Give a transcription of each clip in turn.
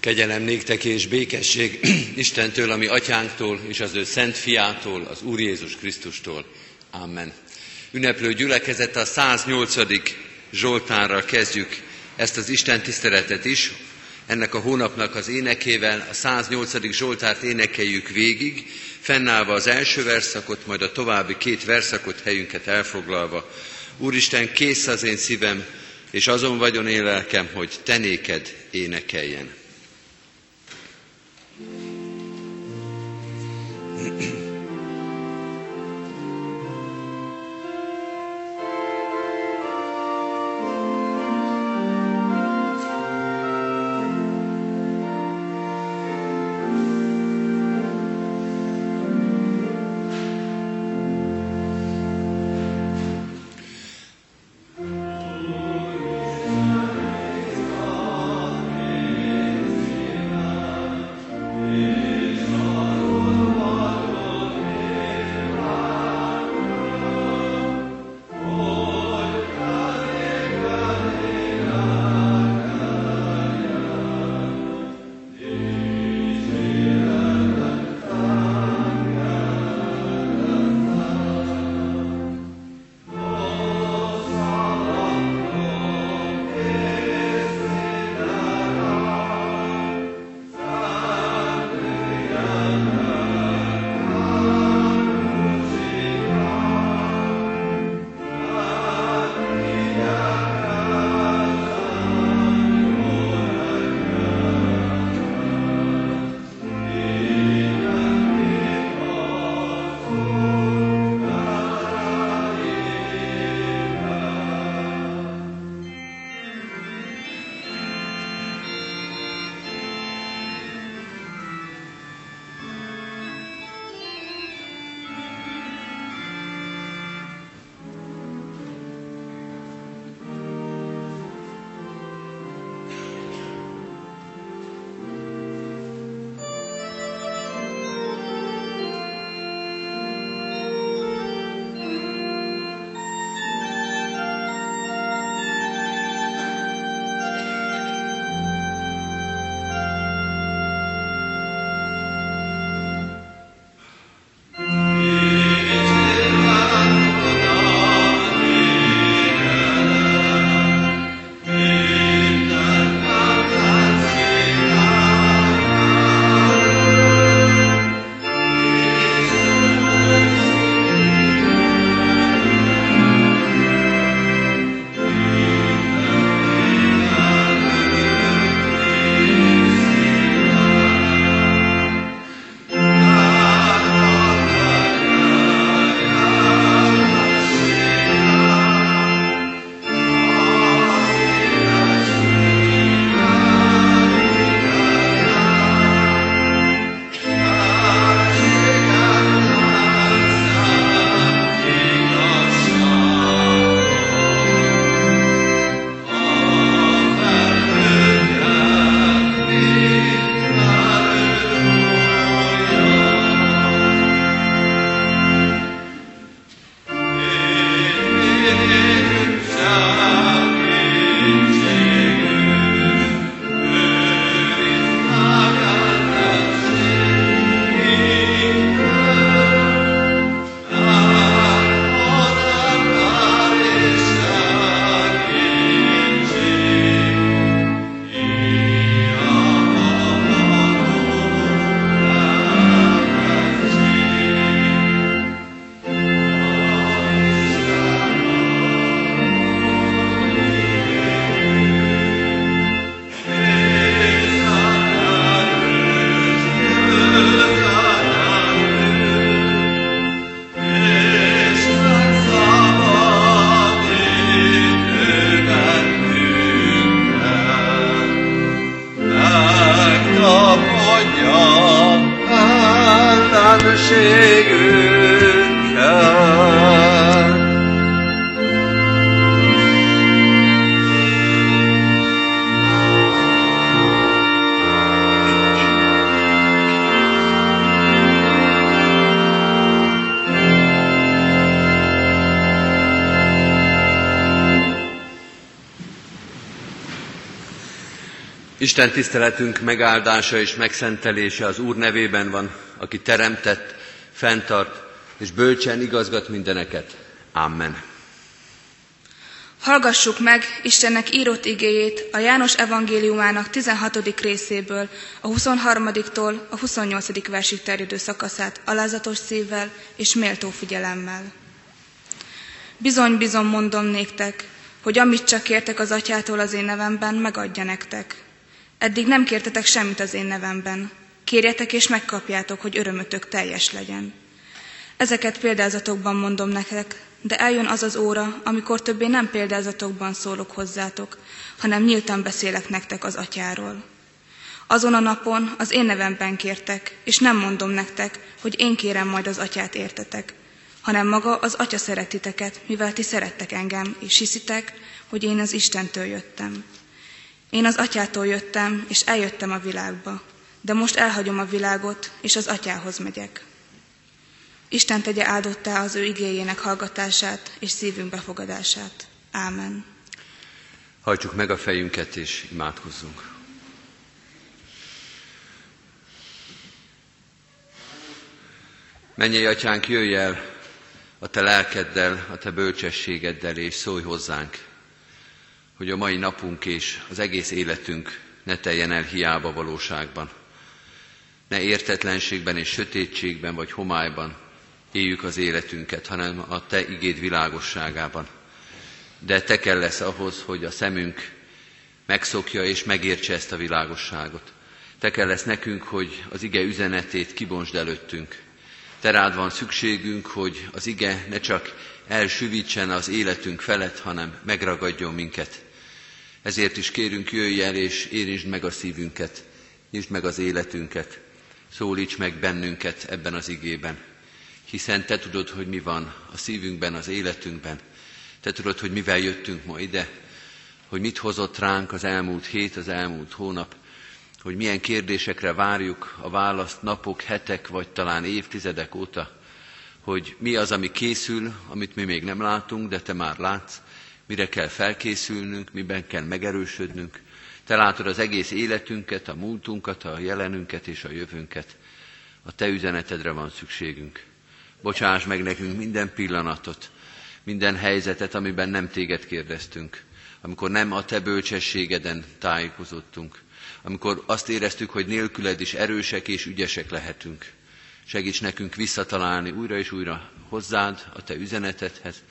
Kegyelem néktek és békesség Istentől, ami atyánktól és az ő szent fiától, az Úr Jézus Krisztustól. Amen. Ünneplő gyülekezet a 108. Zsoltánra kezdjük ezt az Isten tiszteletet is. Ennek a hónapnak az énekével a 108. Zsoltárt énekeljük végig, fennállva az első verszakot, majd a további két verszakot helyünket elfoglalva. Úristen, kész az én szívem, és azon vagyon én lelkem, hogy te néked énekeljen. Thank you. Isten tiszteletünk megáldása és megszentelése az Úr nevében van, aki teremtett, fenntart és bölcsen igazgat mindeneket. Amen. Hallgassuk meg Istennek írott igéjét a János evangéliumának 16. részéből, a 23-tól a 28. versig terjedő szakaszát alázatos szívvel és méltó figyelemmel. Bizony, bizony mondom néktek, hogy amit csak kértek az atyától az én nevemben, megadja nektek. Eddig nem kértetek semmit az én nevemben. Kérjetek és megkapjátok, hogy örömötök teljes legyen. Ezeket példázatokban mondom nektek, de eljön az az óra, amikor többé nem példázatokban szólok hozzátok, hanem nyíltan beszélek nektek az atyáról. Azon a napon az én nevemben kértek, és nem mondom nektek, hogy én kérem majd az atyát értetek, hanem maga az atya szeretiteket, mivel ti szerettek engem, és hiszitek, hogy én az Istentől jöttem. Én az atyától jöttem, és eljöttem a világba, de most elhagyom a világot, és az atyához megyek. Isten tegye áldottá az ő igéjének hallgatását és szívünk befogadását. Ámen. Hajtsuk meg a fejünket és imádkozzunk. Menjél, atyánk, jöjj el a te lelkeddel, a te bölcsességeddel, és szólj hozzánk, hogy a mai napunk és az egész életünk ne teljen el hiába valóságban. Ne értetlenségben és sötétségben vagy homályban, éljük az életünket, hanem a Te igéd világosságában. De Te kell lesz ahhoz, hogy a szemünk megszokja és megértse ezt a világosságot. Te kell lesz nekünk, hogy az ige üzenetét kibonsd előttünk. Te rád van szükségünk, hogy az ige ne csak elsüvítsen az életünk felett, hanem megragadjon minket. Ezért is kérünk, jöjj el és érintsd meg a szívünket, nyisd meg az életünket, szólíts meg bennünket ebben az igében. Hiszen Te tudod, hogy mi van a szívünkben, az életünkben. Te tudod, hogy mivel jöttünk ma ide, hogy mit hozott ránk az elmúlt hét, az elmúlt hónap, hogy milyen kérdésekre várjuk a választ napok, hetek, vagy talán évtizedek óta, hogy mi az, ami készül, amit mi még nem látunk, de Te már látsz, mire kell felkészülnünk, miben kell megerősödnünk. Te látod az egész életünket, a múltunkat, a jelenünket és a jövőnket. A Te üzenetedre van szükségünk. Bocsáss meg nekünk minden pillanatot, minden helyzetet, amiben nem téged kérdeztünk, amikor nem a te bölcsességeden tájékozottunk, amikor azt éreztük, hogy nélküled is erősek és ügyesek lehetünk. Segíts nekünk visszatalálni újra és újra hozzád, a te üzenetedhez,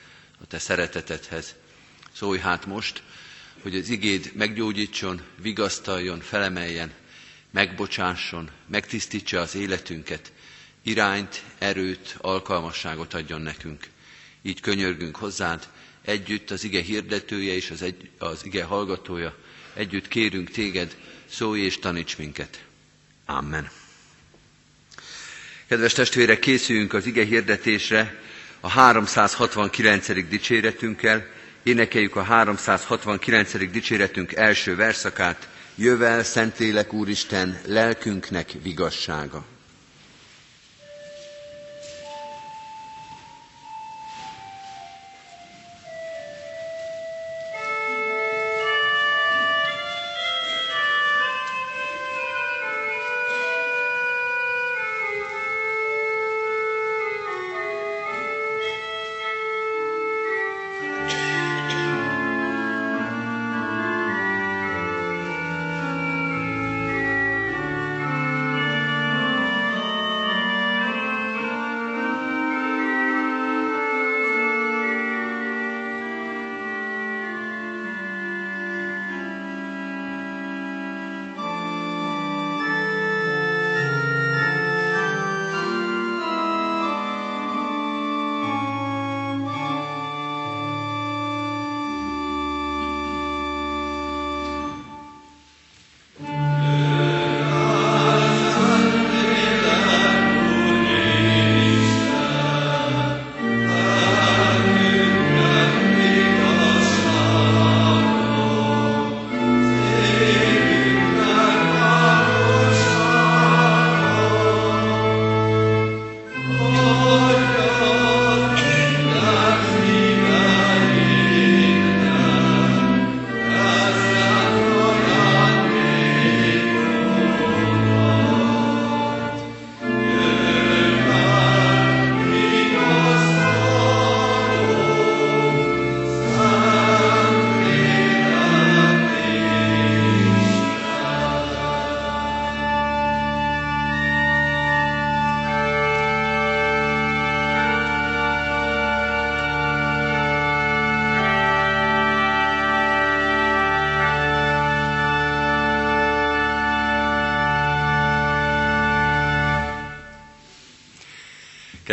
a te szeretetedhez. Szólj hát most, hogy az igéd meggyógyítson, vigasztaljon, felemeljen, megbocsásson, megtisztítsa az életünket, irányt, erőt, alkalmasságot adjon nekünk. Így könyörgünk hozzád, együtt az ige hirdetője és az, egy, az ige hallgatója, együtt kérünk téged, szólj és taníts minket. Amen. Kedves testvérek, készüljünk az ige hirdetésre a 369. dicséretünkkel, énekeljük a 369. dicséretünk első verszakát, Jövel, Szentlélek Úristen, lelkünknek vigassága.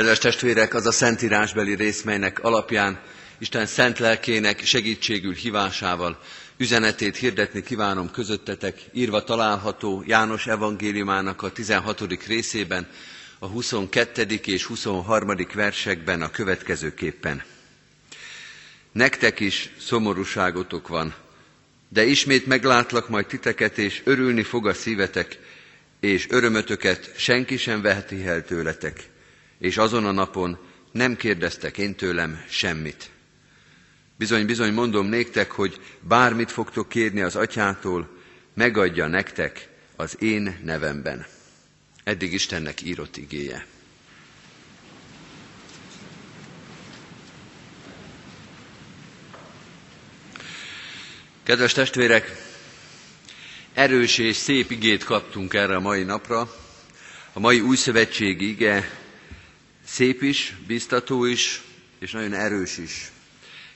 Kedves testvérek, az a szentírásbeli rész, melynek alapján Isten szent lelkének segítségül hívásával üzenetét hirdetni kívánom közöttetek, írva található János evangéliumának a 16. részében, a 22. és 23. versekben a következőképpen. Nektek is szomorúságotok van, de ismét meglátlak majd titeket, és örülni fog a szívetek, és örömötöket senki sem veheti el tőletek, és azon a napon nem kérdeztek én tőlem semmit. Bizony, bizony mondom néktek, hogy bármit fogtok kérni az atyától, megadja nektek az én nevemben. Eddig Istennek írott igéje. Kedves testvérek, erős és szép igét kaptunk erre a mai napra. A mai új szövetségi ige szép is, biztató is, és nagyon erős is.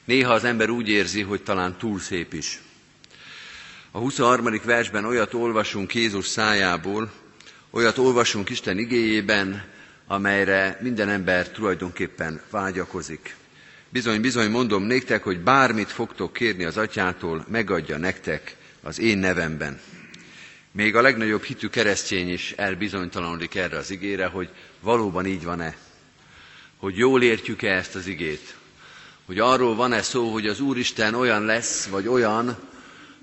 Néha az ember úgy érzi, hogy talán túl szép is. A 23. versben olyat olvasunk Jézus szájából, olyat olvasunk Isten igéjében, amelyre minden ember tulajdonképpen vágyakozik. Bizony, bizony mondom néktek, hogy bármit fogtok kérni az atyától, megadja nektek az én nevemben. Még a legnagyobb hitű keresztény is elbizonytalanodik erre az igére, hogy valóban így van-e. Hogy jól értjük-e ezt az igét. Hogy arról van-e szó, hogy az Úristen olyan lesz, vagy olyan,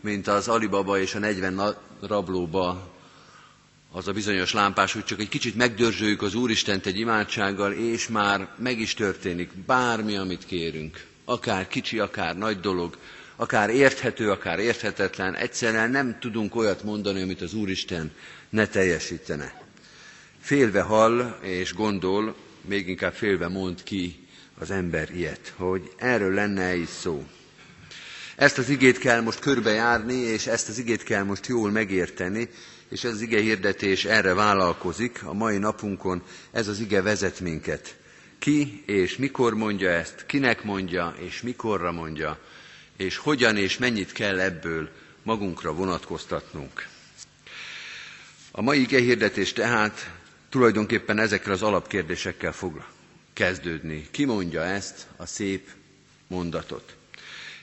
mint az Alibaba és a 40 rablóba az a bizonyos lámpás, hogy csak egy kicsit megdörzsöljük az Úristent egy imádsággal, és már meg is történik bármi, amit kérünk. Akár kicsi, akár nagy dolog, akár érthető, akár érthetetlen, egyszerűen nem tudunk olyat mondani, amit az Úristen ne teljesítene. Félve hall és gondol, még inkább félve mond ki az ember ilyet, hogy erről lenne is szó. Ezt az igét kell most körbejárni, és ezt az igét kell most jól megérteni, és ez az ige hirdetés erre vállalkozik a mai napunkon, ez az ige vezet minket. Ki és mikor mondja ezt, kinek mondja és mikorra mondja, és hogyan és mennyit kell ebből magunkra vonatkoztatnunk. A mai ige hirdetés tehát tulajdonképpen ezekkel az alapkérdésekkel fog kezdődni. Ki mondja ezt a szép mondatot?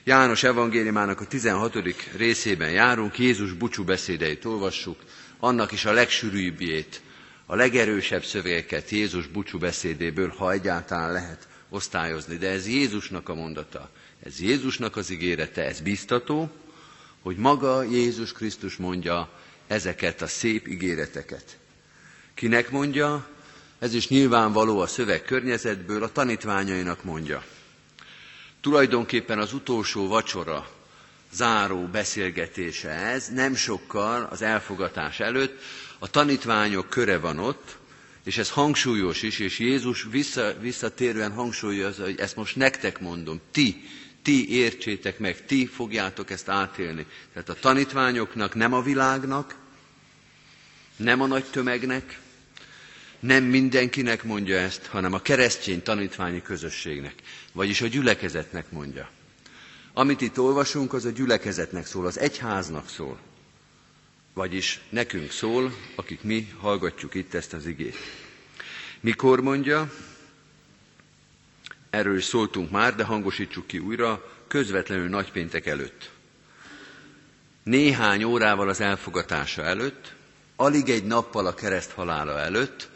János evangéliumának a 16. részében járunk, Jézus búcsú beszédeit olvassuk, annak is a legsűrűbbjét, a legerősebb szövegeket Jézus búcsú beszédéből, ha egyáltalán lehet osztályozni. De ez Jézusnak a mondata, ez Jézusnak az ígérete, ez biztató, hogy maga Jézus Krisztus mondja ezeket a szép ígéreteket. Kinek mondja? Ez is nyilvánvaló a szöveg környezetből, a tanítványainak mondja. Tulajdonképpen az utolsó vacsora záró beszélgetése ez, nem sokkal az elfogatás előtt, a tanítványok köre van ott, és ez hangsúlyos is, és Jézus vissza, visszatérően hangsúlyozza, hogy ezt most nektek mondom, ti, ti értsétek meg, ti fogjátok ezt átélni. Tehát a tanítványoknak, nem a világnak, nem a nagy tömegnek, nem mindenkinek mondja ezt, hanem a keresztény tanítványi közösségnek, vagyis a gyülekezetnek mondja. Amit itt olvasunk, az a gyülekezetnek szól, az egyháznak szól. Vagyis nekünk szól, akik mi hallgatjuk itt ezt az igét. Mikor mondja? Erről is szóltunk már, de hangosítsuk ki újra, közvetlenül nagypéntek előtt. Néhány órával az elfogatása előtt, alig egy nappal a kereszt halála előtt,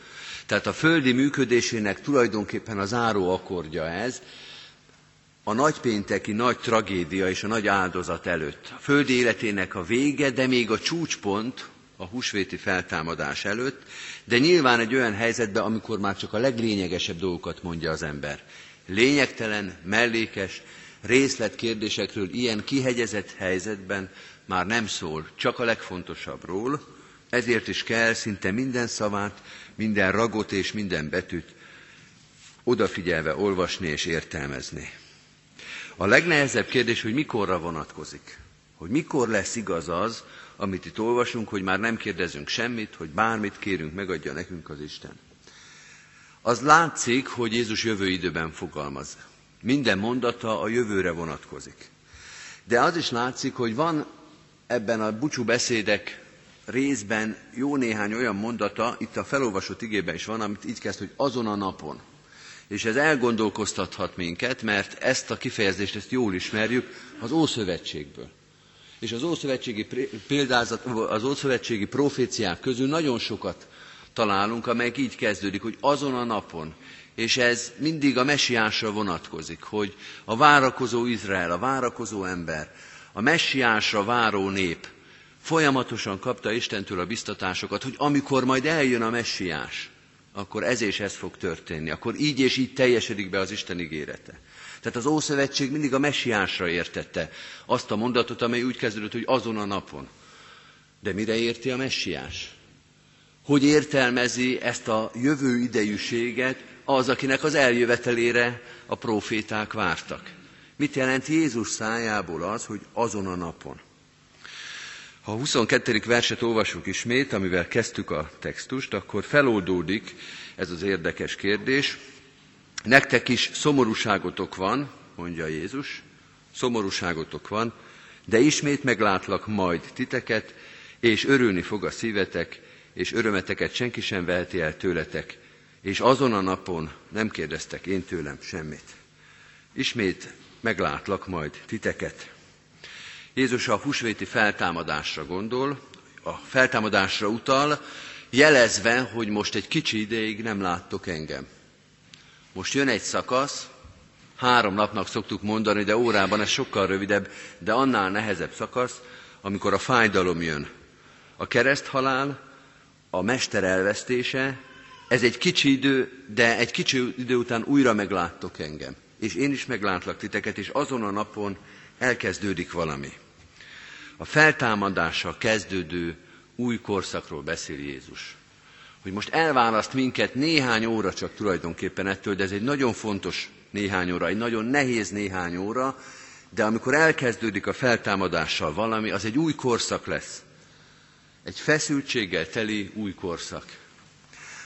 tehát a földi működésének tulajdonképpen a záró akkordja ez, a nagypénteki nagy tragédia és a nagy áldozat előtt. A földi életének a vége, de még a csúcspont a húsvéti feltámadás előtt, de nyilván egy olyan helyzetben, amikor már csak a leglényegesebb dolgokat mondja az ember. Lényegtelen, mellékes, részletkérdésekről ilyen kihegyezett helyzetben már nem szól, csak a legfontosabbról, ezért is kell szinte minden szavát, minden ragot és minden betűt odafigyelve olvasni és értelmezni. A legnehezebb kérdés, hogy mikorra vonatkozik. Hogy mikor lesz igaz az, amit itt olvasunk, hogy már nem kérdezünk semmit, hogy bármit kérünk, megadja nekünk az Isten. Az látszik, hogy Jézus jövő időben fogalmaz. Minden mondata a jövőre vonatkozik. De az is látszik, hogy van ebben a bucsú beszédek részben jó néhány olyan mondata, itt a felolvasott igében is van, amit így kezd, hogy azon a napon. És ez elgondolkoztathat minket, mert ezt a kifejezést ezt jól ismerjük az Ószövetségből. És az ószövetségi példázat, az ószövetségi proféciák közül nagyon sokat találunk, amelyek így kezdődik, hogy azon a napon, és ez mindig a messiásra vonatkozik, hogy a várakozó Izrael, a várakozó ember, a messiásra váró nép folyamatosan kapta Istentől a biztatásokat, hogy amikor majd eljön a messiás, akkor ez és ez fog történni, akkor így és így teljesedik be az Isten ígérete. Tehát az Ószövetség mindig a messiásra értette azt a mondatot, amely úgy kezdődött, hogy azon a napon. De mire érti a messiás? Hogy értelmezi ezt a jövő idejűséget az, akinek az eljövetelére a proféták vártak? Mit jelent Jézus szájából az, hogy azon a napon? Ha a 22. verset olvasjuk ismét, amivel kezdtük a textust, akkor feloldódik ez az érdekes kérdés. Nektek is szomorúságotok van, mondja Jézus, szomorúságotok van, de ismét meglátlak majd titeket, és örülni fog a szívetek, és örömeteket senki sem veheti el tőletek, és azon a napon nem kérdeztek én tőlem semmit. Ismét meglátlak majd titeket. Jézus a húsvéti feltámadásra gondol, a feltámadásra utal, jelezve, hogy most egy kicsi ideig nem láttok engem. Most jön egy szakasz, három napnak szoktuk mondani, de órában ez sokkal rövidebb, de annál nehezebb szakasz, amikor a fájdalom jön. A kereszthalál, a mester elvesztése, ez egy kicsi idő, de egy kicsi idő után újra megláttok engem. És én is meglátlak titeket, és azon a napon elkezdődik valami. A feltámadással kezdődő új korszakról beszél Jézus hogy most elválaszt minket néhány óra csak tulajdonképpen ettől, de ez egy nagyon fontos néhány óra, egy nagyon nehéz néhány óra, de amikor elkezdődik a feltámadással valami, az egy új korszak lesz. Egy feszültséggel teli új korszak.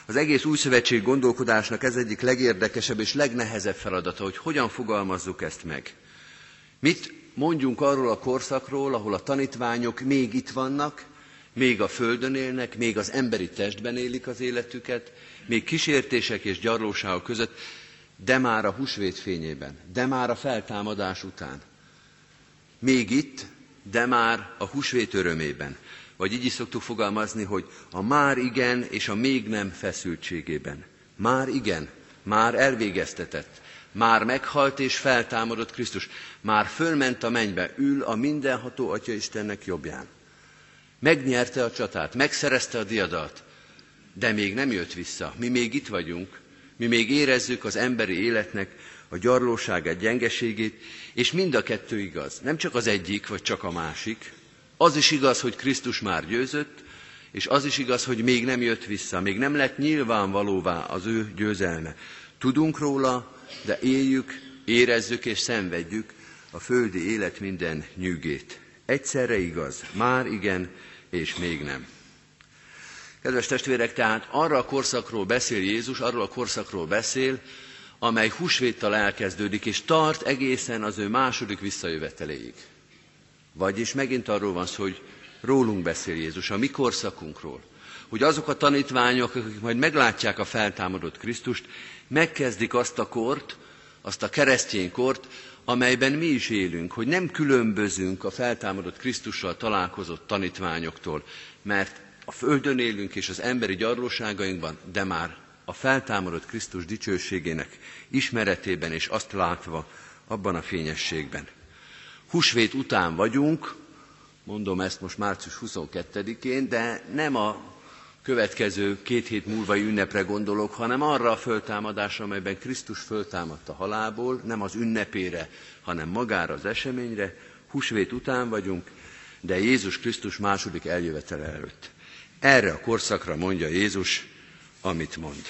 Az egész új szövetség gondolkodásnak ez egyik legérdekesebb és legnehezebb feladata, hogy hogyan fogalmazzuk ezt meg. Mit mondjunk arról a korszakról, ahol a tanítványok még itt vannak, még a Földön élnek, még az emberi testben élik az életüket, még kísértések és gyarlóságok között, de már a húsvét fényében, de már a feltámadás után. Még itt, de már a húsvét örömében. Vagy így is szoktuk fogalmazni, hogy a már igen és a még nem feszültségében. Már igen, már elvégeztetett, már meghalt és feltámadott Krisztus, már fölment a mennybe, ül a mindenható Atya Istennek jobbján. Megnyerte a csatát, megszerezte a diadalt, de még nem jött vissza. Mi még itt vagyunk, mi még érezzük az emberi életnek a gyarlóságát, gyengeségét, és mind a kettő igaz. Nem csak az egyik, vagy csak a másik. Az is igaz, hogy Krisztus már győzött, és az is igaz, hogy még nem jött vissza, még nem lett nyilvánvalóvá az ő győzelme. Tudunk róla, de éljük, érezzük és szenvedjük a földi élet minden nyűgét. Egyszerre igaz, már igen, és még nem. Kedves testvérek, tehát arra a korszakról beszél Jézus, arról a korszakról beszél, amely húsvéttal elkezdődik, és tart egészen az ő második visszajöveteléig. Vagyis megint arról van szó, hogy rólunk beszél Jézus, a mi korszakunkról. Hogy azok a tanítványok, akik majd meglátják a feltámadott Krisztust, megkezdik azt a kort, azt a keresztény kort, amelyben mi is élünk, hogy nem különbözünk a feltámadott Krisztussal találkozott tanítványoktól, mert a Földön élünk és az emberi gyarlóságainkban, de már a feltámadott Krisztus dicsőségének ismeretében és azt látva abban a fényességben. Husvét után vagyunk, mondom ezt most március 22-én, de nem a következő két hét múlvai ünnepre gondolok, hanem arra a föltámadásra, amelyben Krisztus föltámadt a halálból, nem az ünnepére, hanem magára az eseményre. Húsvét után vagyunk, de Jézus Krisztus második eljövetele előtt. Erre a korszakra mondja Jézus, amit mond.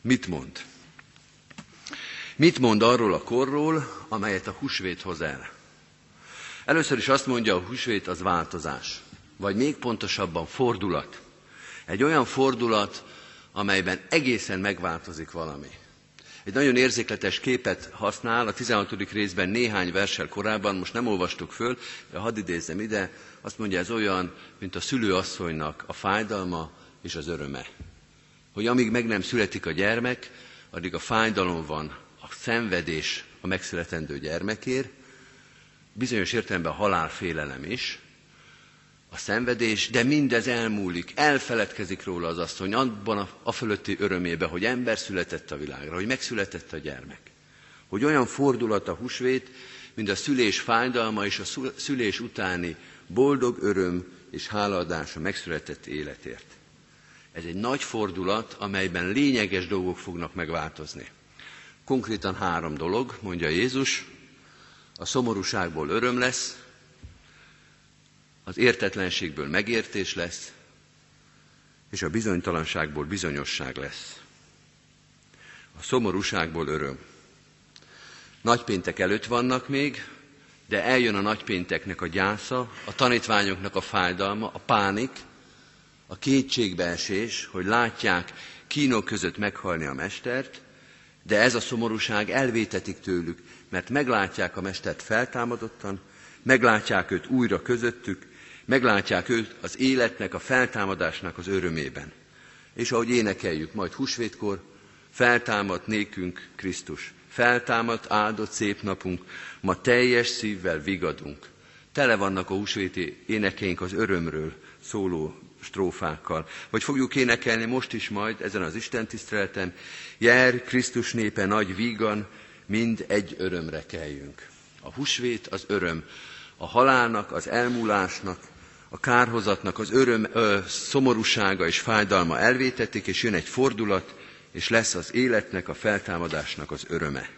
Mit mond? Mit mond arról a korról, amelyet a húsvét hoz el? Először is azt mondja, a húsvét az változás, vagy még pontosabban fordulat. Egy olyan fordulat, amelyben egészen megváltozik valami. Egy nagyon érzékletes képet használ, a 16. részben néhány versel korábban, most nem olvastuk föl, de hadd idézzem ide, azt mondja, ez olyan, mint a szülőasszonynak a fájdalma és az öröme. Hogy amíg meg nem születik a gyermek, addig a fájdalom van, a szenvedés a megszületendő gyermekért, bizonyos értelemben a halálfélelem is, a szenvedés, de mindez elmúlik, elfeledkezik róla az asszony abban a, a fölötti örömébe, hogy ember született a világra, hogy megszületett a gyermek. Hogy olyan fordulat a húsvét, mint a szülés fájdalma és a szülés utáni boldog öröm és hálaadás a megszületett életért. Ez egy nagy fordulat, amelyben lényeges dolgok fognak megváltozni. Konkrétan három dolog, mondja Jézus, a szomorúságból öröm lesz, az értetlenségből megértés lesz, és a bizonytalanságból bizonyosság lesz. A szomorúságból öröm. Nagypéntek előtt vannak még, de eljön a nagypénteknek a gyásza, a tanítványoknak a fájdalma, a pánik, a kétségbeesés, hogy látják kínok között meghalni a mestert, de ez a szomorúság elvétetik tőlük, mert meglátják a mestert feltámadottan, meglátják őt újra közöttük, meglátják őt az életnek, a feltámadásnak az örömében. És ahogy énekeljük majd húsvétkor, feltámadt nékünk Krisztus. Feltámadt, áldott szép napunk, ma teljes szívvel vigadunk. Tele vannak a húsvéti énekeink az örömről szóló strófákkal. Vagy fogjuk énekelni most is majd ezen az Isten tiszteleten, Jár Krisztus népe nagy vígan, mind egy örömre keljünk. A húsvét az öröm, a halálnak, az elmúlásnak, a kárhozatnak az öröm, ö, szomorúsága és fájdalma elvétetik, és jön egy fordulat, és lesz az életnek, a feltámadásnak az öröme.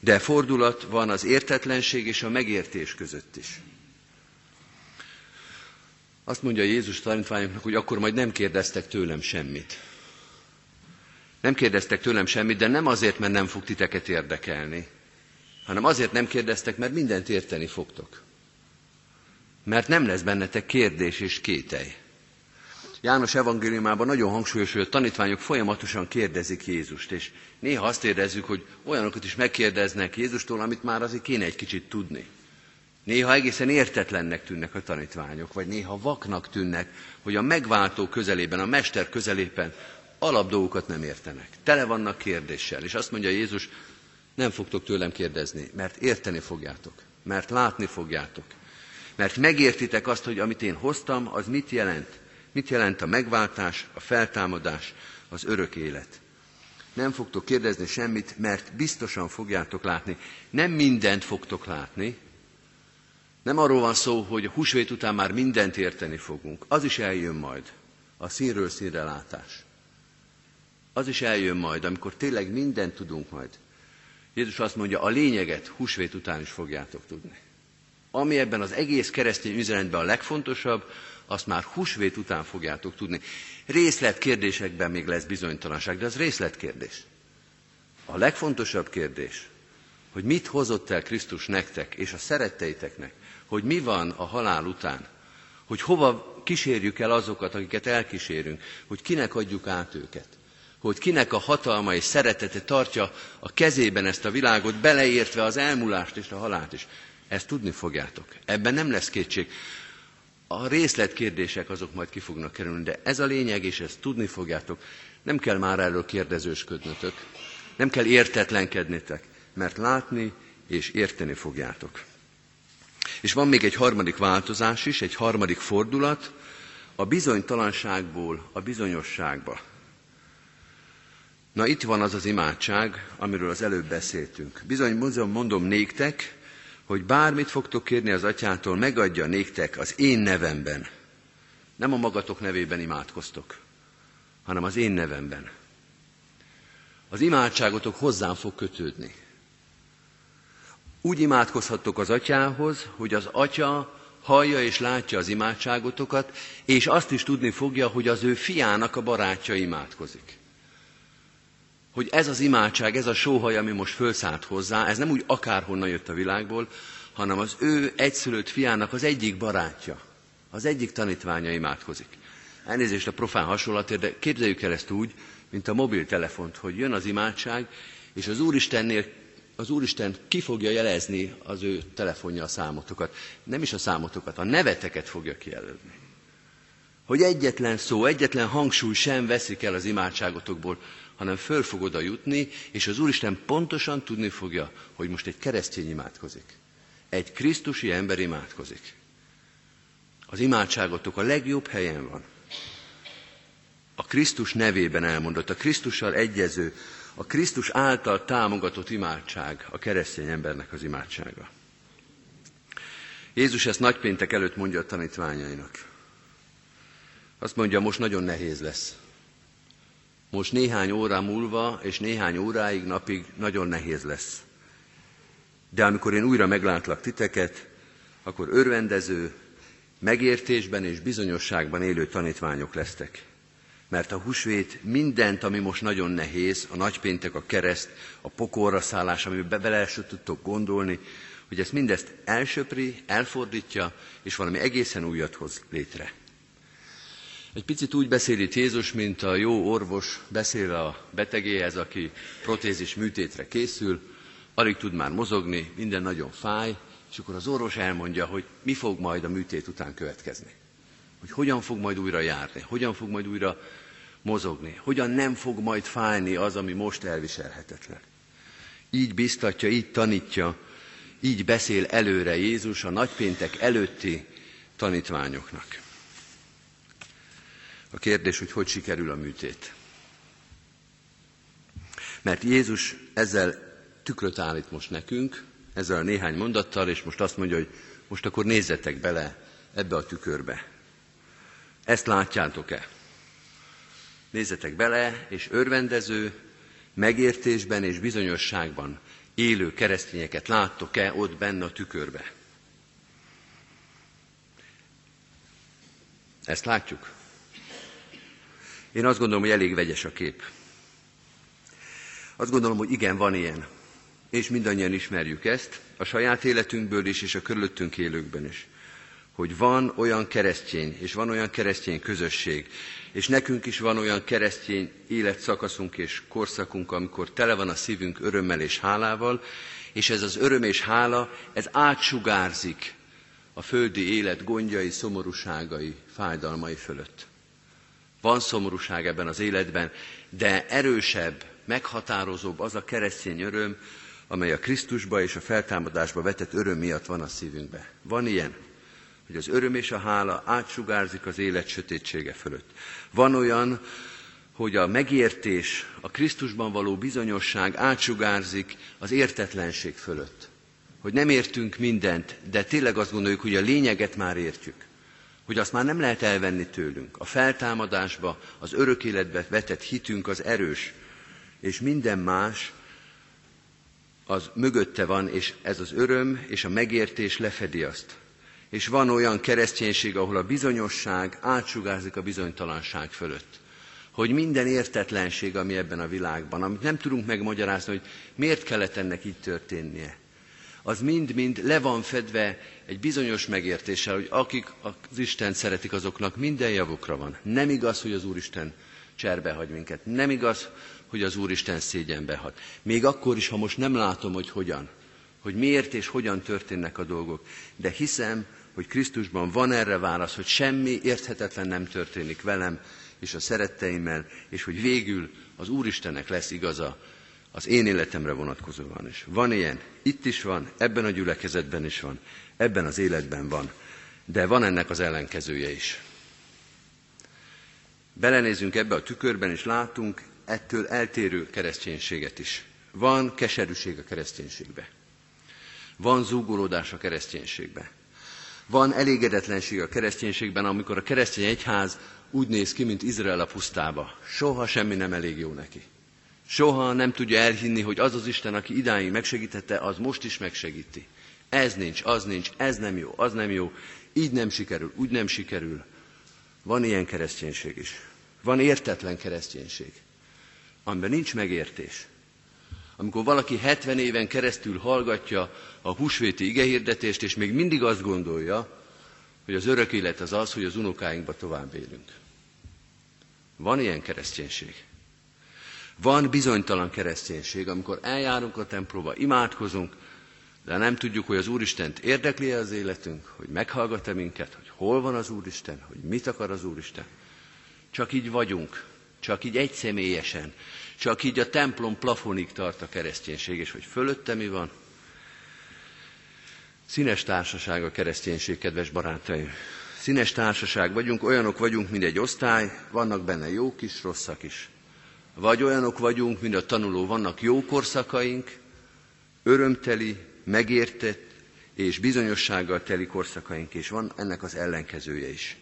De fordulat van az értetlenség és a megértés között is. Azt mondja Jézus tanítványoknak, hogy akkor majd nem kérdeztek tőlem semmit. Nem kérdeztek tőlem semmit, de nem azért, mert nem fog titeket érdekelni, hanem azért nem kérdeztek, mert mindent érteni fogtok. Mert nem lesz bennetek kérdés és kételj. János evangéliumában nagyon hangsúlyos, hogy a tanítványok folyamatosan kérdezik Jézust, és néha azt érezzük, hogy olyanokat is megkérdeznek Jézustól, amit már azért kéne egy kicsit tudni. Néha egészen értetlennek tűnnek a tanítványok, vagy néha vaknak tűnnek, hogy a megváltó közelében, a mester közelében alapdolgokat nem értenek. Tele vannak kérdéssel, és azt mondja Jézus, nem fogtok tőlem kérdezni, mert érteni fogjátok, mert látni fogjátok, mert megértitek azt, hogy amit én hoztam, az mit jelent. Mit jelent a megváltás, a feltámadás, az örök élet. Nem fogtok kérdezni semmit, mert biztosan fogjátok látni. Nem mindent fogtok látni, nem arról van szó, hogy a húsvét után már mindent érteni fogunk. Az is eljön majd, a színről színre látás. Az is eljön majd, amikor tényleg mindent tudunk majd. Jézus azt mondja, a lényeget húsvét után is fogjátok tudni. Ami ebben az egész keresztény üzenetben a legfontosabb, azt már húsvét után fogjátok tudni. Részletkérdésekben még lesz bizonytalanság, de az részletkérdés. A legfontosabb kérdés, hogy mit hozott el Krisztus nektek és a szeretteiteknek, hogy mi van a halál után, hogy hova kísérjük el azokat, akiket elkísérünk, hogy kinek adjuk át őket, hogy kinek a hatalma és szeretete tartja a kezében ezt a világot, beleértve az elmúlást és a halált is. Ezt tudni fogjátok. Ebben nem lesz kétség. A részletkérdések azok majd ki fognak kerülni, de ez a lényeg, és ezt tudni fogjátok. Nem kell már erről kérdezősködnötök, nem kell értetlenkednetek, mert látni és érteni fogjátok. És van még egy harmadik változás is, egy harmadik fordulat, a bizonytalanságból a bizonyosságba. Na itt van az az imádság, amiről az előbb beszéltünk. Bizony, mondom néktek, hogy bármit fogtok kérni az atyától, megadja néktek az én nevemben. Nem a magatok nevében imádkoztok, hanem az én nevemben. Az imádságotok hozzám fog kötődni. Úgy imádkozhattok az atyához, hogy az atya hallja és látja az imádságotokat, és azt is tudni fogja, hogy az ő fiának a barátja imádkozik. Hogy ez az imádság, ez a sóhaj, ami most fölszállt hozzá, ez nem úgy akárhonnan jött a világból, hanem az ő egyszülött fiának az egyik barátja, az egyik tanítványa imádkozik. Elnézést a profán hasonlatért, de képzeljük el ezt úgy, mint a mobiltelefont, hogy jön az imádság, és az Úristennél az Úristen ki fogja jelezni az ő telefonja a számotokat. Nem is a számotokat, a neveteket fogja kijelölni. hogy egyetlen szó, egyetlen hangsúly sem veszik el az imádságotokból, hanem föl fog oda jutni, és az Úristen pontosan tudni fogja, hogy most egy keresztény imádkozik. Egy krisztusi ember imádkozik. Az imádságotok a legjobb helyen van. A Krisztus nevében elmondott, a Krisztussal egyező, a Krisztus által támogatott imádság a keresztény embernek az imádsága. Jézus ezt nagypéntek előtt mondja a tanítványainak. Azt mondja, most nagyon nehéz lesz. Most néhány órá múlva és néhány óráig, napig nagyon nehéz lesz. De amikor én újra meglátlak titeket, akkor örvendező, megértésben és bizonyosságban élő tanítványok lesztek. Mert a húsvét mindent, ami most nagyon nehéz, a nagypéntek, a kereszt, a pokorra szállás, amiben bele tudtok gondolni, hogy ezt mindezt elsöpri, elfordítja, és valami egészen újat hoz létre. Egy picit úgy beszél itt Jézus, mint a jó orvos beszél a betegéhez, aki protézis műtétre készül, alig tud már mozogni, minden nagyon fáj, és akkor az orvos elmondja, hogy mi fog majd a műtét után következni. Hogy hogyan fog majd újra járni, hogyan fog majd újra mozogni, hogyan nem fog majd fájni az, ami most elviselhetetlen. Így biztatja, így tanítja, így beszél előre Jézus a nagypéntek előtti tanítványoknak. A kérdés, hogy hogy sikerül a műtét. Mert Jézus ezzel tükröt állít most nekünk, ezzel a néhány mondattal, és most azt mondja, hogy most akkor nézzetek bele ebbe a tükörbe. Ezt látjátok-e? Nézzetek bele, és örvendező, megértésben és bizonyosságban élő keresztényeket láttok-e ott benne a tükörbe? Ezt látjuk? Én azt gondolom, hogy elég vegyes a kép. Azt gondolom, hogy igen, van ilyen. És mindannyian ismerjük ezt, a saját életünkből is, és a körülöttünk élőkben is. Hogy van olyan keresztény, és van olyan keresztény közösség, és nekünk is van olyan keresztény életszakaszunk és korszakunk, amikor tele van a szívünk örömmel és hálával, és ez az öröm és hála, ez átsugárzik a földi élet gondjai, szomorúságai, fájdalmai fölött. Van szomorúság ebben az életben, de erősebb, meghatározóbb az a keresztény öröm, amely a Krisztusba és a feltámadásba vetett öröm miatt van a szívünkbe. Van ilyen, hogy az öröm és a hála átsugárzik az élet sötétsége fölött. Van olyan, hogy a megértés, a Krisztusban való bizonyosság átsugárzik az értetlenség fölött. Hogy nem értünk mindent, de tényleg azt gondoljuk, hogy a lényeget már értjük hogy azt már nem lehet elvenni tőlünk. A feltámadásba, az örök életbe vetett hitünk az erős, és minden más az mögötte van, és ez az öröm és a megértés lefedi azt. És van olyan kereszténység, ahol a bizonyosság átsugárzik a bizonytalanság fölött. Hogy minden értetlenség, ami ebben a világban, amit nem tudunk megmagyarázni, hogy miért kellett ennek így történnie, az mind-mind le van fedve egy bizonyos megértéssel, hogy akik az Isten szeretik, azoknak minden javukra van. Nem igaz, hogy az Úristen cserbe hagy minket. Nem igaz, hogy az Úristen szégyenbe hat. Még akkor is, ha most nem látom, hogy hogyan, hogy miért és hogyan történnek a dolgok. De hiszem, hogy Krisztusban van erre válasz, hogy semmi érthetetlen nem történik velem és a szeretteimmel, és hogy végül az Úristennek lesz igaza az én életemre vonatkozóan is. Van ilyen, itt is van, ebben a gyülekezetben is van, ebben az életben van, de van ennek az ellenkezője is. Belenézünk ebbe a tükörben, és látunk ettől eltérő kereszténységet is. Van keserűség a kereszténységbe. Van zúgolódás a kereszténységbe. Van elégedetlenség a kereszténységben, amikor a keresztény egyház úgy néz ki, mint Izrael a pusztába. Soha semmi nem elég jó neki. Soha nem tudja elhinni, hogy az az Isten, aki idáig megsegítette, az most is megsegíti. Ez nincs, az nincs, ez nem jó, az nem jó, így nem sikerül, úgy nem sikerül. Van ilyen kereszténység is. Van értetlen kereszténység, amiben nincs megértés. Amikor valaki 70 éven keresztül hallgatja a húsvéti igehirdetést, és még mindig azt gondolja, hogy az örök élet az az, hogy az unokáinkba tovább élünk. Van ilyen kereszténység. Van bizonytalan kereszténység, amikor eljárunk a templomba, imádkozunk, de nem tudjuk, hogy az Úristent érdekli az életünk, hogy meghallgat-e minket, hogy hol van az Úristen, hogy mit akar az Úristen. Csak így vagyunk, csak így egyszemélyesen, csak így a templom plafonig tart a kereszténység, és hogy fölötte mi van. Színes társaság a kereszténység, kedves barátaim. Színes társaság vagyunk, olyanok vagyunk, mint egy osztály, vannak benne jók is, rosszak is. Vagy olyanok vagyunk, mint a tanuló, vannak jó korszakaink, örömteli, megértett és bizonyossággal teli korszakaink, és van ennek az ellenkezője is.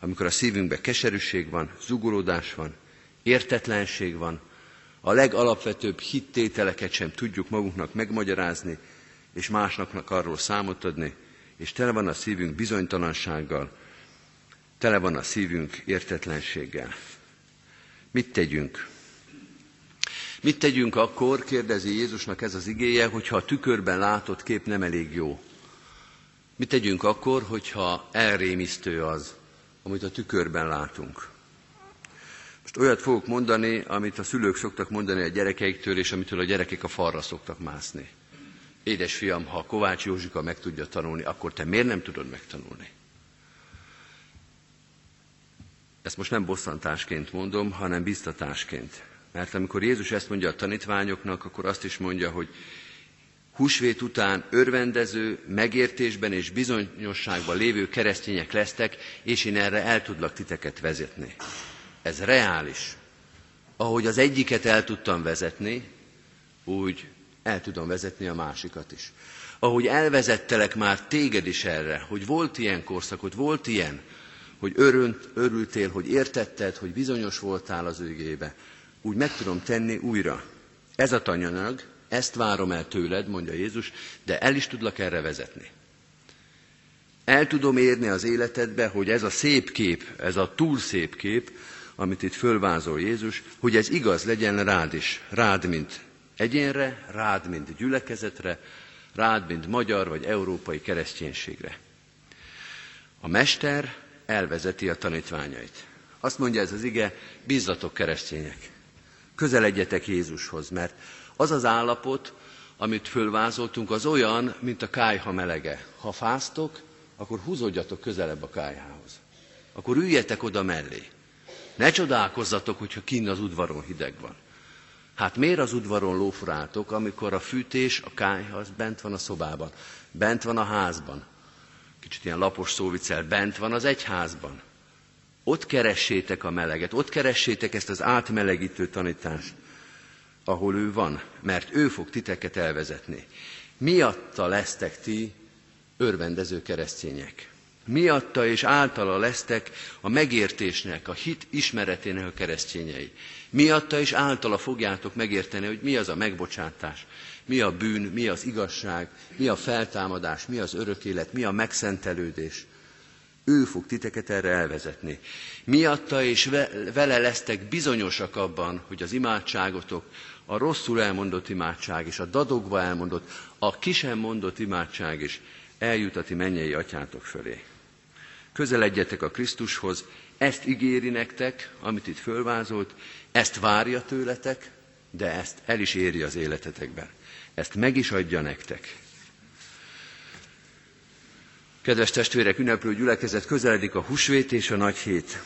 Amikor a szívünkben keserűség van, zugolódás van, értetlenség van, a legalapvetőbb hittételeket sem tudjuk magunknak megmagyarázni, és másnaknak arról számot adni, és tele van a szívünk bizonytalansággal, tele van a szívünk értetlenséggel. Mit tegyünk? Mit tegyünk akkor, kérdezi Jézusnak ez az igéje, hogyha a tükörben látott kép nem elég jó? Mit tegyünk akkor, hogyha elrémisztő az, amit a tükörben látunk? Most olyat fogok mondani, amit a szülők szoktak mondani a gyerekeiktől, és amitől a gyerekek a falra szoktak mászni. Édes fiam, ha Kovács Józsika meg tudja tanulni, akkor te miért nem tudod megtanulni? Ezt most nem bosszantásként mondom, hanem biztatásként. Mert amikor Jézus ezt mondja a tanítványoknak, akkor azt is mondja, hogy húsvét után örvendező, megértésben és bizonyosságban lévő keresztények lesztek, és én erre el tudlak titeket vezetni. Ez reális. Ahogy az egyiket el tudtam vezetni, úgy el tudom vezetni a másikat is. Ahogy elvezettelek már téged is erre, hogy volt ilyen korszakot, volt ilyen, hogy örönt, örültél, hogy értetted, hogy bizonyos voltál az őgébe, úgy meg tudom tenni újra. Ez a tanyanyag, ezt várom el tőled, mondja Jézus, de el is tudlak erre vezetni. El tudom érni az életedbe, hogy ez a szép kép, ez a túl szép kép, amit itt fölvázol Jézus, hogy ez igaz legyen rád is, rád, mint egyénre, rád, mint gyülekezetre, rád, mint magyar vagy európai kereszténységre. A mester elvezeti a tanítványait. Azt mondja ez az ige, bízzatok keresztények közeledjetek Jézushoz, mert az az állapot, amit fölvázoltunk, az olyan, mint a kájha melege. Ha fáztok, akkor húzódjatok közelebb a kájhához. Akkor üljetek oda mellé. Ne csodálkozzatok, hogyha kinn az udvaron hideg van. Hát miért az udvaron lóforáltok, amikor a fűtés, a kájha, az bent van a szobában, bent van a házban. Kicsit ilyen lapos szóvicel, bent van az egyházban. Ott keressétek a meleget, ott keressétek ezt az átmelegítő tanítást, ahol ő van, mert ő fog titeket elvezetni. Miatta lesztek ti örvendező keresztények. Miatta és általa lesztek a megértésnek, a hit ismeretének a keresztényei. Miatta és általa fogjátok megérteni, hogy mi az a megbocsátás, mi a bűn, mi az igazság, mi a feltámadás, mi az örök élet, mi a megszentelődés. Ő fog titeket erre elvezetni. Miatta és vele lesztek bizonyosak abban, hogy az imádságotok, a rosszul elmondott imádság és a dadogva elmondott, a ki mondott imádság is eljut a ti mennyei atyátok fölé. Közeledjetek a Krisztushoz, ezt ígéri nektek, amit itt fölvázolt, ezt várja tőletek, de ezt el is éri az életetekben. Ezt meg is adja nektek. Kedves testvérek, ünneplő gyülekezet, közeledik a húsvét és a nagy hét.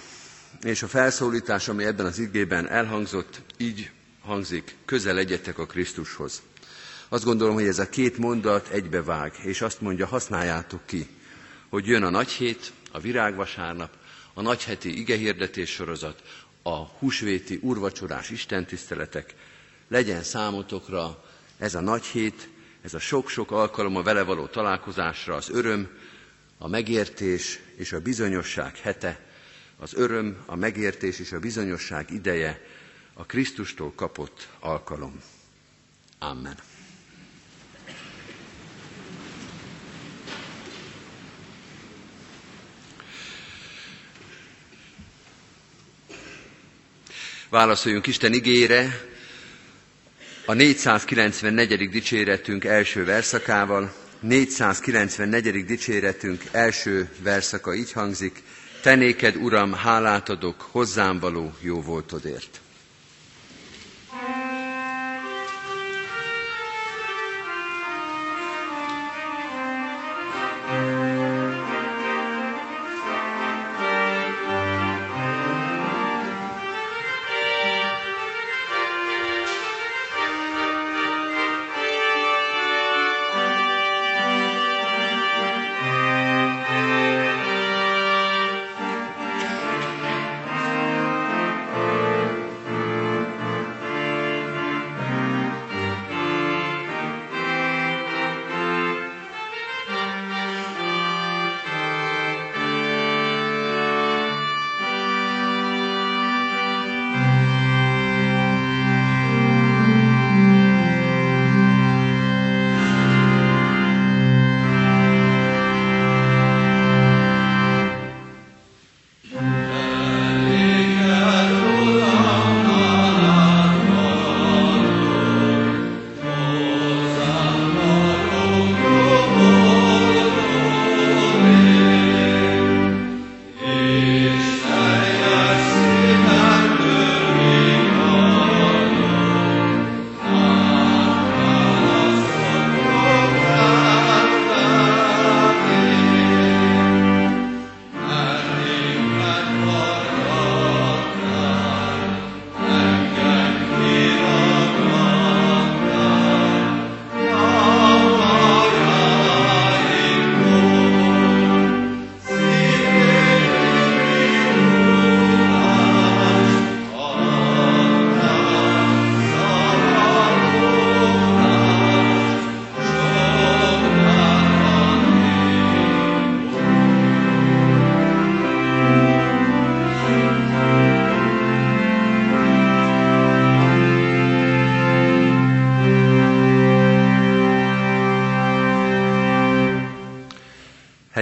És a felszólítás, ami ebben az igében elhangzott, így hangzik, közel egyetek a Krisztushoz. Azt gondolom, hogy ez a két mondat egybevág, és azt mondja, használjátok ki, hogy jön a nagy hét, a virágvasárnap, a nagyheti igehirdetés sorozat, a húsvéti urvacsorás istentiszteletek, legyen számotokra ez a nagy hét, ez a sok-sok alkalom a vele való találkozásra, az öröm, a megértés és a bizonyosság hete, az öröm, a megértés és a bizonyosság ideje, a Krisztustól kapott alkalom. Amen. Válaszoljunk Isten igére a 494. dicséretünk első verszakával, 494. dicséretünk első verszaka így hangzik, Te néked, Uram, hálát adok hozzám való jó voltodért.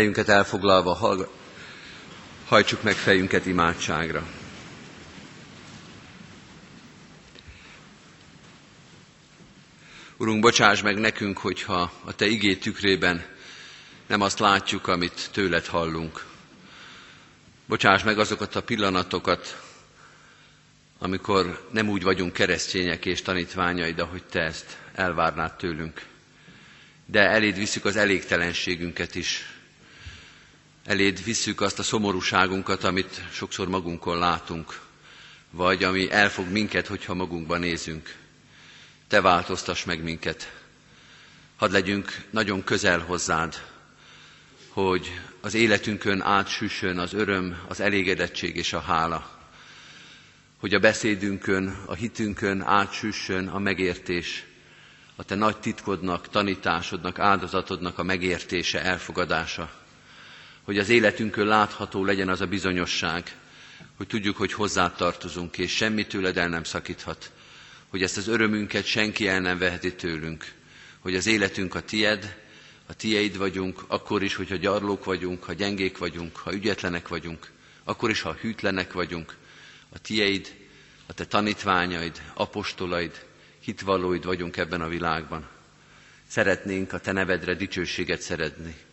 Helyünket elfoglalva hajtsuk meg fejünket imádságra. Urunk, bocsáss meg nekünk, hogyha a Te igé tükrében nem azt látjuk, amit tőled hallunk. Bocsáss meg azokat a pillanatokat, amikor nem úgy vagyunk keresztények és tanítványaid, ahogy Te ezt elvárnád tőlünk. De eléd visszük az elégtelenségünket is. Eléd visszük azt a szomorúságunkat, amit sokszor magunkon látunk, vagy ami elfog minket, hogyha magunkba nézünk. Te változtass meg minket. Hadd legyünk nagyon közel hozzád, hogy az életünkön átsüssön az öröm, az elégedettség és a hála. Hogy a beszédünkön, a hitünkön átsüssön a megértés, a te nagy titkodnak, tanításodnak, áldozatodnak a megértése, elfogadása. Hogy az életünkön látható legyen az a bizonyosság, hogy tudjuk, hogy hozzá tartozunk, és semmi tőled el nem szakíthat. Hogy ezt az örömünket senki el nem veheti tőlünk. Hogy az életünk a tied, a tieid vagyunk, akkor is, hogyha gyarlók vagyunk, ha gyengék vagyunk, ha ügyetlenek vagyunk, akkor is, ha hűtlenek vagyunk, a tieid, a te tanítványaid, apostolaid, hitvallóid vagyunk ebben a világban. Szeretnénk a te nevedre dicsőséget szeretni.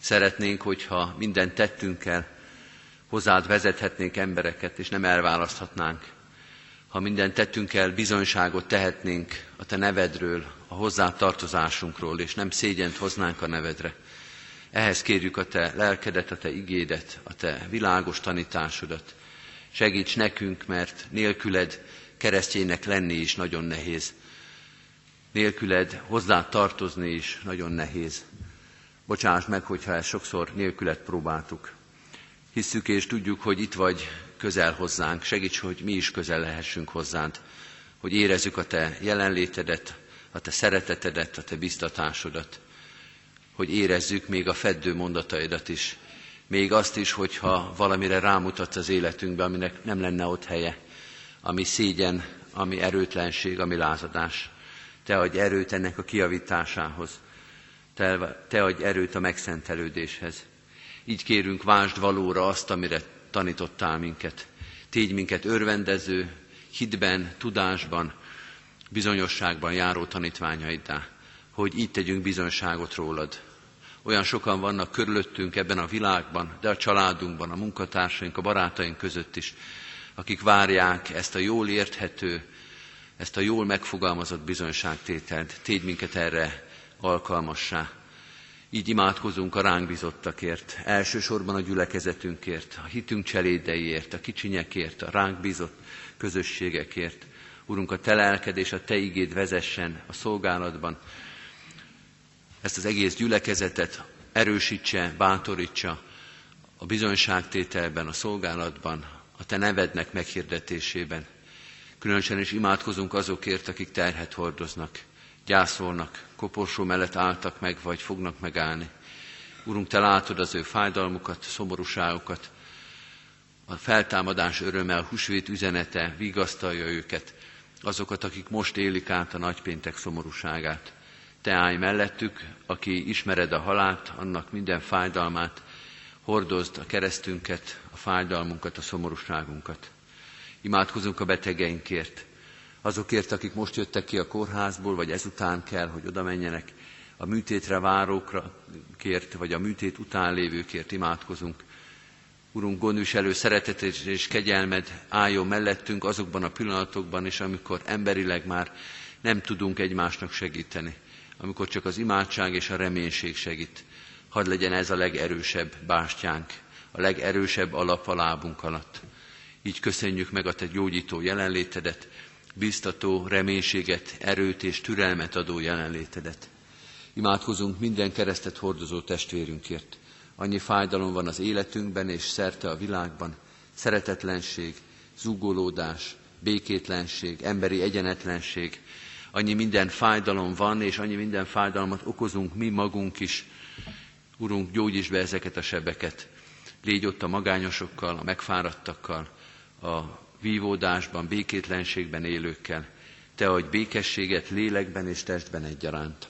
Szeretnénk, hogyha minden tettünkkel hozzád vezethetnénk embereket, és nem elválaszthatnánk. Ha minden tettünkkel bizonyságot tehetnénk a te nevedről, a hozzá tartozásunkról, és nem szégyent hoznánk a nevedre. Ehhez kérjük a te lelkedet, a te igédet, a te világos tanításodat. Segíts nekünk, mert nélküled keresztjének lenni is nagyon nehéz. Nélküled hozzá tartozni is nagyon nehéz. Bocsáss meg, hogyha ezt sokszor nélküled próbáltuk. Hisszük és tudjuk, hogy itt vagy közel hozzánk. Segíts, hogy mi is közel lehessünk hozzád. Hogy érezzük a te jelenlétedet, a te szeretetedet, a te biztatásodat. Hogy érezzük még a feddő mondataidat is. Még azt is, hogyha valamire rámutatsz az életünkbe, aminek nem lenne ott helye ami szégyen, ami erőtlenség, ami lázadás. Te adj erőt ennek a kiavításához. Te, te adj erőt a megszentelődéshez. Így kérünk, vásd valóra azt, amire tanítottál minket. Tégy minket örvendező, hitben, tudásban, bizonyosságban járó tanítványaiddá, hogy így tegyünk bizonyságot rólad. Olyan sokan vannak körülöttünk ebben a világban, de a családunkban, a munkatársaink, a barátaink között is, akik várják ezt a jól érthető, ezt a jól megfogalmazott bizonyságtételt. Tégy minket erre alkalmassá. Így imádkozunk a ránk bizottakért, elsősorban a gyülekezetünkért, a hitünk cselédeiért, a kicsinyekért, a ránk bizott közösségekért. Urunk, a Te lelked és a Te igéd vezessen a szolgálatban. Ezt az egész gyülekezetet erősítse, bátorítsa a bizonyságtételben, a szolgálatban, a Te nevednek meghirdetésében. Különösen is imádkozunk azokért, akik terhet hordoznak, gyászolnak, koporsó mellett álltak meg, vagy fognak megállni. Urunk, Te látod az ő fájdalmukat, szomorúságukat, a feltámadás öröme, a húsvét üzenete vigasztalja őket, azokat, akik most élik át a nagypéntek szomorúságát. Te állj mellettük, aki ismered a halált, annak minden fájdalmát, hordozd a keresztünket, a fájdalmunkat, a szomorúságunkat. Imádkozunk a betegeinkért, azokért, akik most jöttek ki a kórházból, vagy ezután kell, hogy oda menjenek, a műtétre várókra kért, vagy a műtét után lévőkért imádkozunk. Urunk, gondviselő szereteted és kegyelmed álljon mellettünk azokban a pillanatokban is, amikor emberileg már nem tudunk egymásnak segíteni, amikor csak az imádság és a reménység segít. Hadd legyen ez a legerősebb bástyánk, a legerősebb alap a lábunk alatt. Így köszönjük meg a Te gyógyító jelenlétedet, biztató reménységet, erőt és türelmet adó jelenlétedet. Imádkozunk minden keresztet hordozó testvérünkért. Annyi fájdalom van az életünkben és szerte a világban, szeretetlenség, zúgolódás, békétlenség, emberi egyenetlenség, annyi minden fájdalom van, és annyi minden fájdalmat okozunk mi magunk is, Urunk, gyógyíts be ezeket a sebeket. Légy ott a magányosokkal, a megfáradtakkal, a vívódásban, békétlenségben élőkkel. Te adj békességet lélekben és testben egyaránt.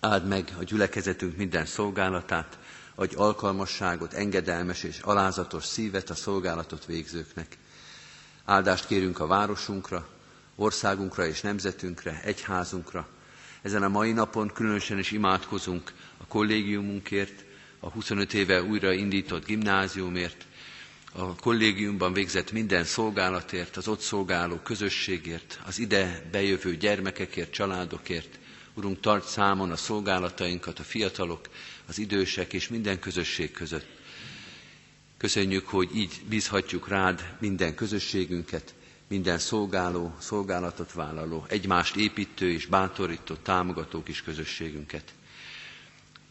Áld meg a gyülekezetünk minden szolgálatát, adj alkalmasságot, engedelmes és alázatos szívet a szolgálatot végzőknek. Áldást kérünk a városunkra, országunkra és nemzetünkre, egyházunkra. Ezen a mai napon különösen is imádkozunk a kollégiumunkért, a 25 éve újra indított gimnáziumért, a kollégiumban végzett minden szolgálatért, az ott szolgáló közösségért, az ide bejövő gyermekekért, családokért. Urunk, tart számon a szolgálatainkat, a fiatalok, az idősek és minden közösség között. Köszönjük, hogy így bízhatjuk rád minden közösségünket, minden szolgáló, szolgálatot vállaló, egymást építő és bátorító, támogató kis közösségünket.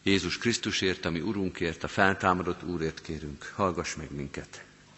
Jézus Krisztusért, ami Urunkért, a feltámadott Úrért kérünk, hallgass meg minket.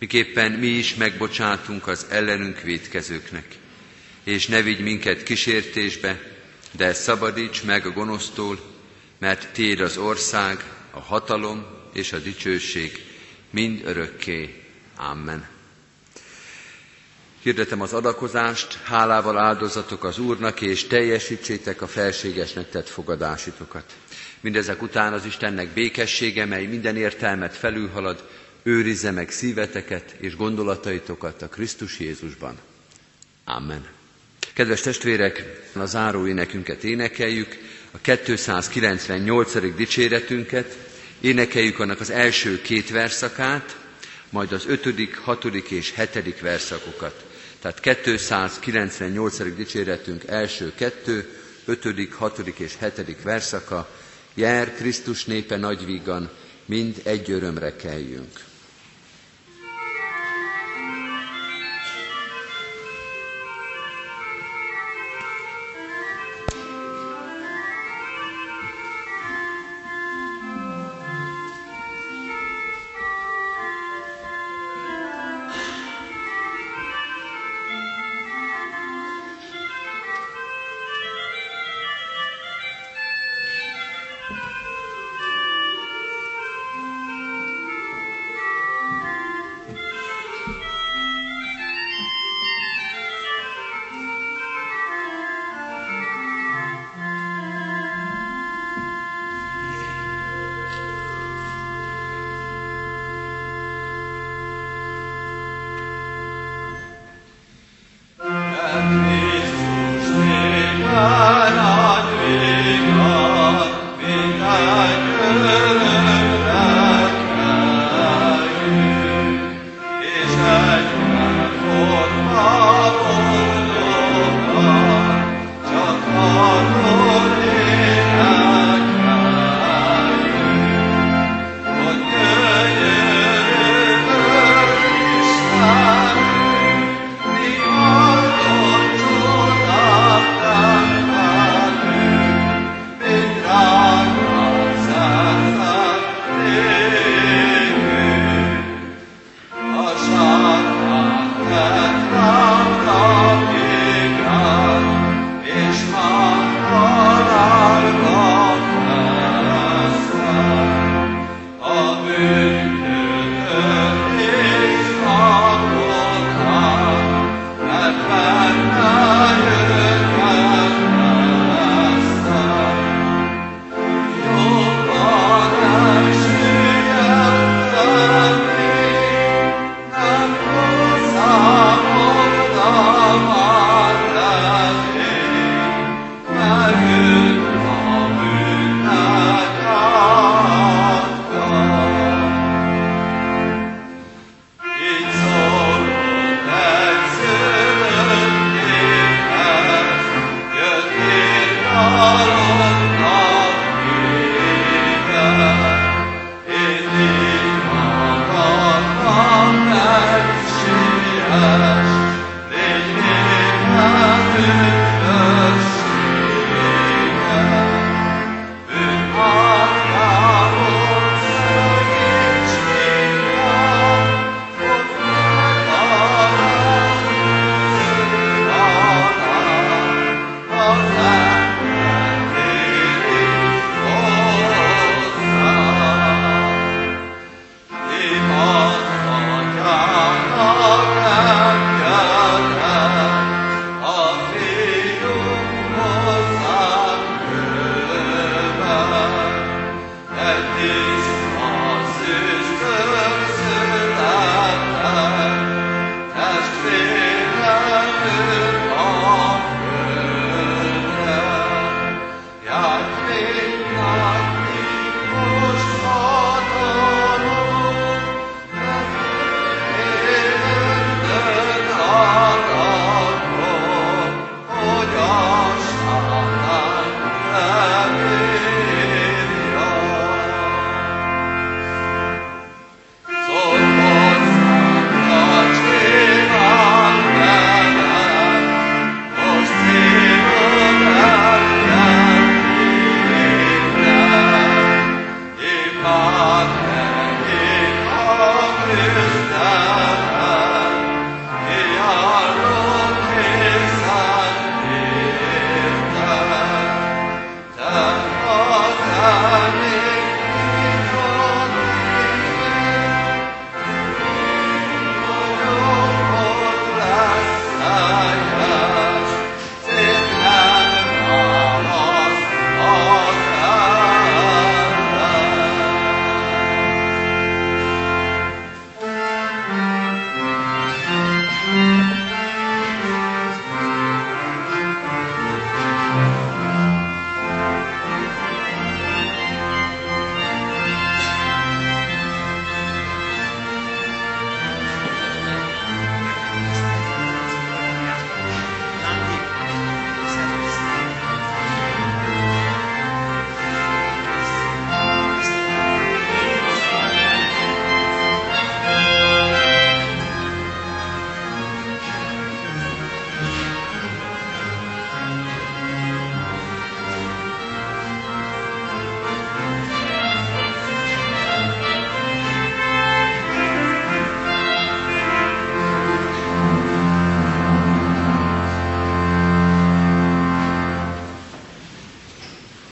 miképpen mi is megbocsátunk az ellenünk védkezőknek. És ne vigy minket kísértésbe, de szabadíts meg a gonosztól, mert Tiéd az ország, a hatalom és a dicsőség mind örökké. Amen. Hirdetem az adakozást, hálával áldozatok az Úrnak, és teljesítsétek a felségesnek tett fogadásitokat. Mindezek után az Istennek békessége, mely minden értelmet felülhalad, őrizze meg szíveteket és gondolataitokat a Krisztus Jézusban. Amen. Kedves testvérek, a záró énekünket énekeljük, a 298. dicséretünket, énekeljük annak az első két verszakát, majd az ötödik, hatodik és hetedik verszakokat. Tehát 298. dicséretünk első kettő, ötödik, hatodik és hetedik verszaka, Jár Krisztus népe nagyvígan, mind egy örömre kelljünk.